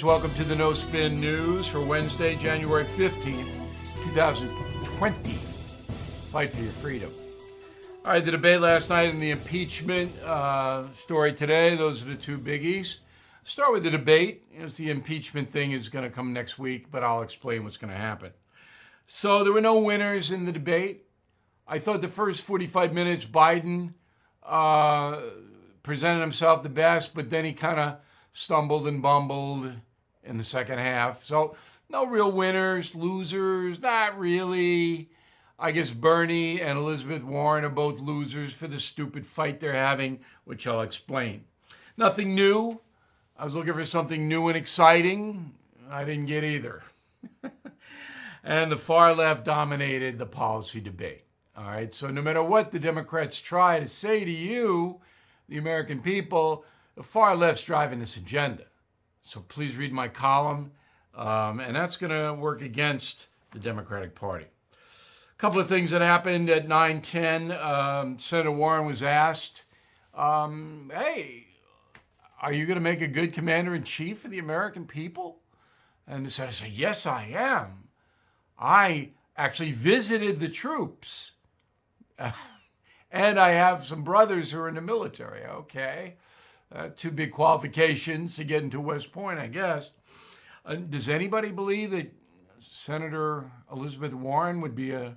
Welcome to the No Spin News for Wednesday, January 15th, 2020. Fight for your freedom. All right, the debate last night and the impeachment uh, story today, those are the two biggies. Start with the debate. As the impeachment thing is going to come next week, but I'll explain what's going to happen. So there were no winners in the debate. I thought the first 45 minutes, Biden uh, presented himself the best, but then he kind of stumbled and bumbled in the second half. So, no real winners, losers, not really. I guess Bernie and Elizabeth Warren are both losers for the stupid fight they're having, which I'll explain. Nothing new. I was looking for something new and exciting. I didn't get either. and the far left dominated the policy debate. All right, so no matter what the Democrats try to say to you, the American people, the far left's driving this agenda. So please read my column, um, and that's going to work against the Democratic Party. A couple of things that happened at 9:10. Um, Senator Warren was asked, um, "Hey, are you going to make a good commander in chief for the American people?" And the senator said, "Yes, I am. I actually visited the troops." and I have some brothers who are in the military. Okay. Uh, two big qualifications to get into West Point, I guess. Uh, does anybody believe that Senator Elizabeth Warren would be a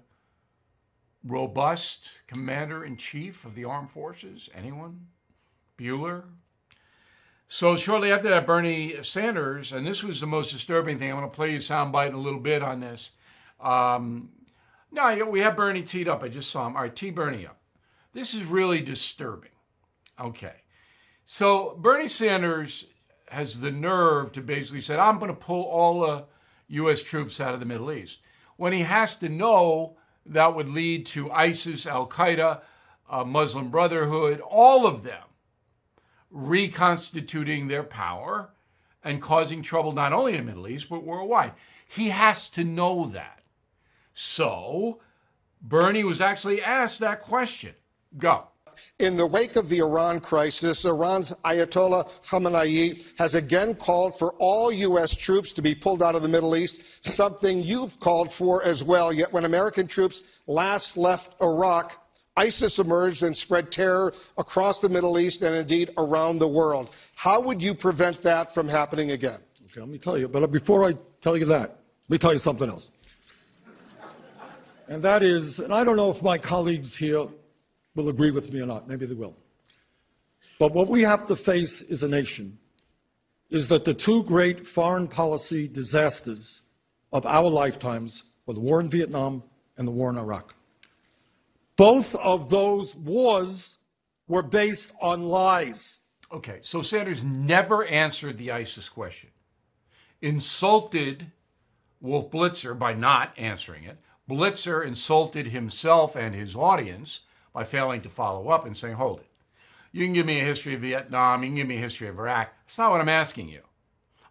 robust commander in chief of the armed forces? Anyone? Bueller? So shortly after that, Bernie Sanders, and this was the most disturbing thing. I'm going to play you a soundbite in a little bit on this. Um, no, we have Bernie teed up. I just saw him. All right, tee Bernie up. This is really disturbing. Okay. So Bernie Sanders has the nerve to basically say, I'm going to pull all the U.S. troops out of the Middle East. When he has to know that would lead to ISIS, Al Qaeda, uh, Muslim Brotherhood, all of them reconstituting their power and causing trouble not only in the Middle East, but worldwide. He has to know that. So Bernie was actually asked that question. Go. In the wake of the Iran crisis, Iran's Ayatollah Khamenei has again called for all U.S. troops to be pulled out of the Middle East, something you've called for as well. Yet when American troops last left Iraq, ISIS emerged and spread terror across the Middle East and indeed around the world. How would you prevent that from happening again? Okay, let me tell you. But before I tell you that, let me tell you something else. And that is, and I don't know if my colleagues here will agree with me or not. Maybe they will. But what we have to face as a nation is that the two great foreign policy disasters of our lifetimes were the war in Vietnam and the war in Iraq. Both of those wars were based on lies. Okay, so Sanders never answered the ISIS question, insulted Wolf Blitzer by not answering it. Blitzer insulted himself and his audience by failing to follow up and saying, hold it. You can give me a history of Vietnam, you can give me a history of Iraq. That's not what I'm asking you.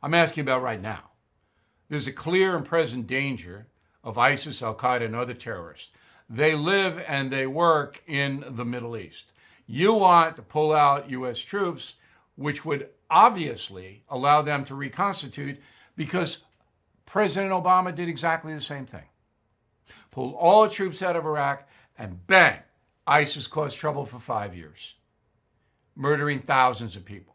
I'm asking about right now. There's a clear and present danger of ISIS, Al Qaeda, and other terrorists. They live and they work in the Middle East. You want to pull out U.S. troops, which would obviously allow them to reconstitute because President Obama did exactly the same thing. Pulled all the troops out of Iraq and bang, ISIS caused trouble for five years, murdering thousands of people.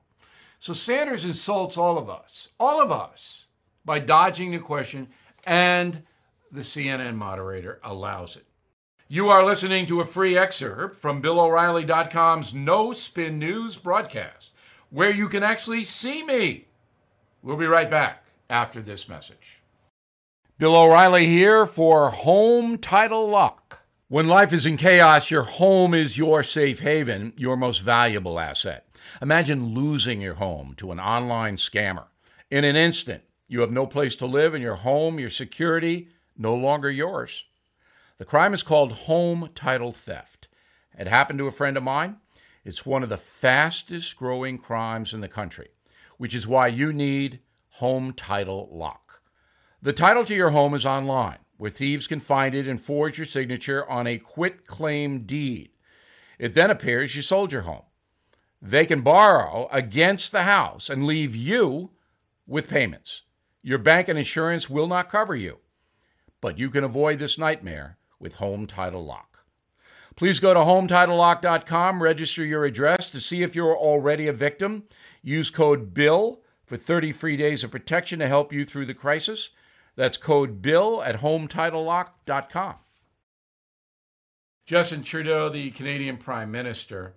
So Sanders insults all of us, all of us, by dodging the question, and the CNN moderator allows it. You are listening to a free excerpt from BillO'Reilly.com's No Spin News broadcast, where you can actually see me. We'll be right back after this message. Bill O'Reilly here for Home Title Lock. When life is in chaos, your home is your safe haven, your most valuable asset. Imagine losing your home to an online scammer. In an instant, you have no place to live, and your home, your security, no longer yours. The crime is called home title theft. It happened to a friend of mine. It's one of the fastest growing crimes in the country, which is why you need Home Title Lock. The title to your home is online where thieves can find it and forge your signature on a quit claim deed. It then appears you sold your home. They can borrow against the house and leave you with payments. Your bank and insurance will not cover you, but you can avoid this nightmare with Home Title Lock. Please go to HometitleLock.com, register your address to see if you're already a victim. Use code BILL for 30 free days of protection to help you through the crisis. That's code BILL at HometitleLock.com. Justin Trudeau, the Canadian Prime Minister,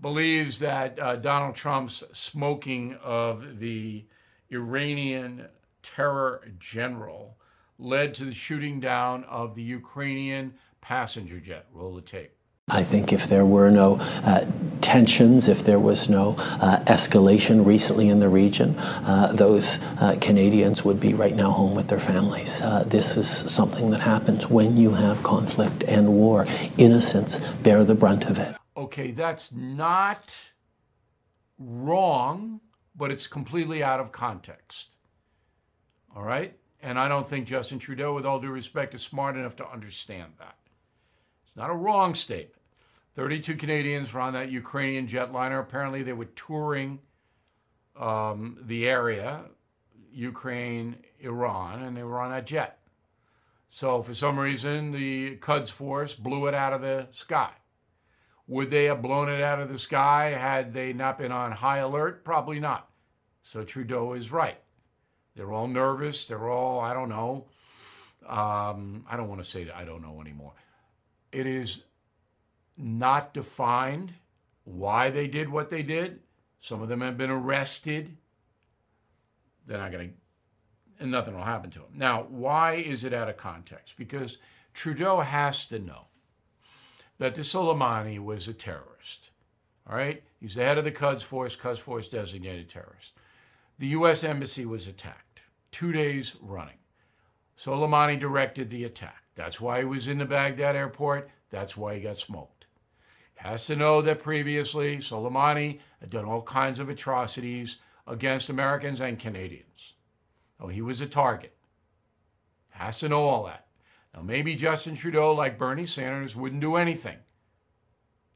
believes that uh, Donald Trump's smoking of the Iranian terror general led to the shooting down of the Ukrainian passenger jet. Roll the tape. I think if there were no uh, tensions, if there was no uh, escalation recently in the region, uh, those uh, Canadians would be right now home with their families. Uh, this is something that happens when you have conflict and war. Innocents bear the brunt of it. Okay, that's not wrong, but it's completely out of context. All right? And I don't think Justin Trudeau, with all due respect, is smart enough to understand that. It's not a wrong statement. 32 Canadians were on that Ukrainian jetliner. Apparently, they were touring um, the area, Ukraine, Iran, and they were on that jet. So, for some reason, the Quds Force blew it out of the sky. Would they have blown it out of the sky had they not been on high alert? Probably not. So, Trudeau is right. They're all nervous. They're all, I don't know. Um, I don't want to say that I don't know anymore. It is not defined why they did what they did. Some of them have been arrested. They're not going to, and nothing will happen to them. Now, why is it out of context? Because Trudeau has to know that the Soleimani was a terrorist. All right? He's the head of the Quds Force, Quds Force designated terrorist. The U.S. Embassy was attacked two days running. Soleimani directed the attack. That's why he was in the Baghdad airport. That's why he got smoked has to know that previously Soleimani had done all kinds of atrocities against Americans and Canadians. Oh, he was a target. Has to know all that. Now, maybe Justin Trudeau, like Bernie Sanders, wouldn't do anything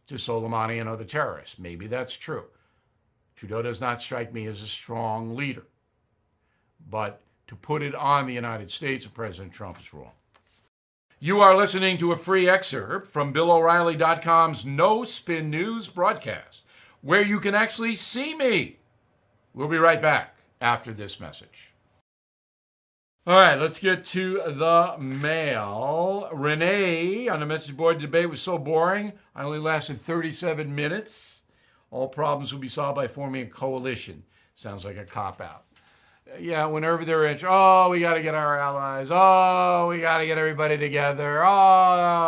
to Soleimani and other terrorists. Maybe that's true. Trudeau does not strike me as a strong leader. But to put it on the United States President Trump is wrong. You are listening to a free excerpt from BillO'Reilly.com's No Spin News broadcast, where you can actually see me. We'll be right back after this message. All right, let's get to the mail. Renee on the message board debate was so boring, I only lasted 37 minutes. All problems will be solved by forming a coalition. Sounds like a cop out yeah, whenever they're in, oh, we got to get our allies. Oh, we got to get everybody together. Oh,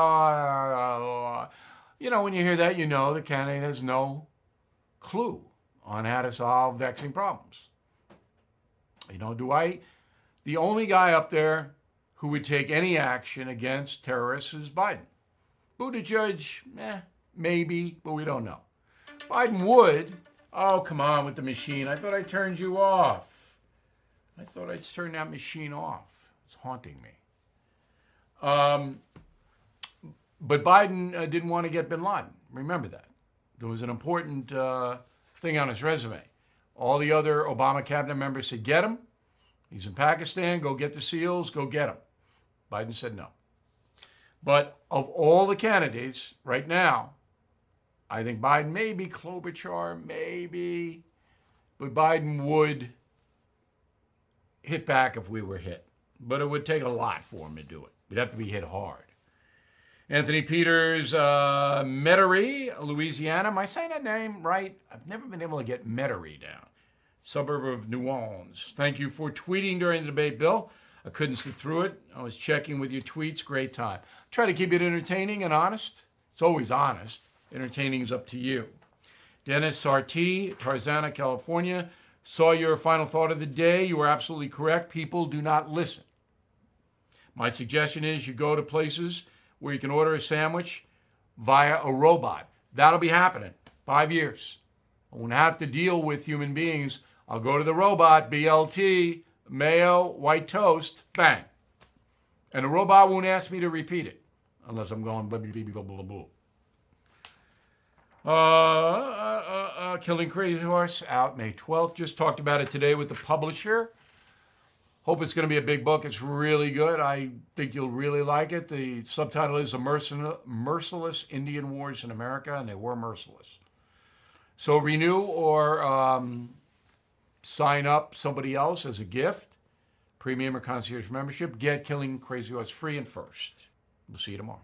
you know, when you hear that, you know the candidate has no clue on how to solve vexing problems. You know, do I? The only guy up there who would take any action against terrorists is Biden. Buttigieg, eh, maybe, but we don't know. Biden would. Oh, come on with the machine. I thought I turned you off. I thought I'd turn that machine off. It's haunting me. Um, but Biden uh, didn't want to get bin Laden. Remember that. There was an important uh, thing on his resume. All the other Obama cabinet members said, get him. He's in Pakistan. Go get the SEALs. Go get him. Biden said no. But of all the candidates right now, I think Biden, maybe Klobuchar, maybe, but Biden would hit back if we were hit, but it would take a lot for him to do it. We'd have to be hit hard. Anthony Peters, uh, Metairie, Louisiana. Am I saying that name right? I've never been able to get Metairie down. Suburb of New Orleans. Thank you for tweeting during the debate, Bill. I couldn't sit through it. I was checking with your tweets. Great time. Try to keep it entertaining and honest. It's always honest. Entertaining is up to you. Dennis Sarti, Tarzana, California. Saw your final thought of the day. You are absolutely correct. People do not listen. My suggestion is you go to places where you can order a sandwich via a robot. That'll be happening. Five years. I won't have to deal with human beings. I'll go to the robot, BLT, mayo, white toast, bang. And the robot won't ask me to repeat it unless I'm going blah, blah, blah, blah, blah, blah. Uh, uh, uh, uh, Killing Crazy Horse out May 12th. Just talked about it today with the publisher. Hope it's going to be a big book. It's really good. I think you'll really like it. The subtitle is The Mercil- Merciless Indian Wars in America, and they were merciless. So renew or um, sign up somebody else as a gift, premium or concierge membership. Get Killing Crazy Horse free and first. We'll see you tomorrow.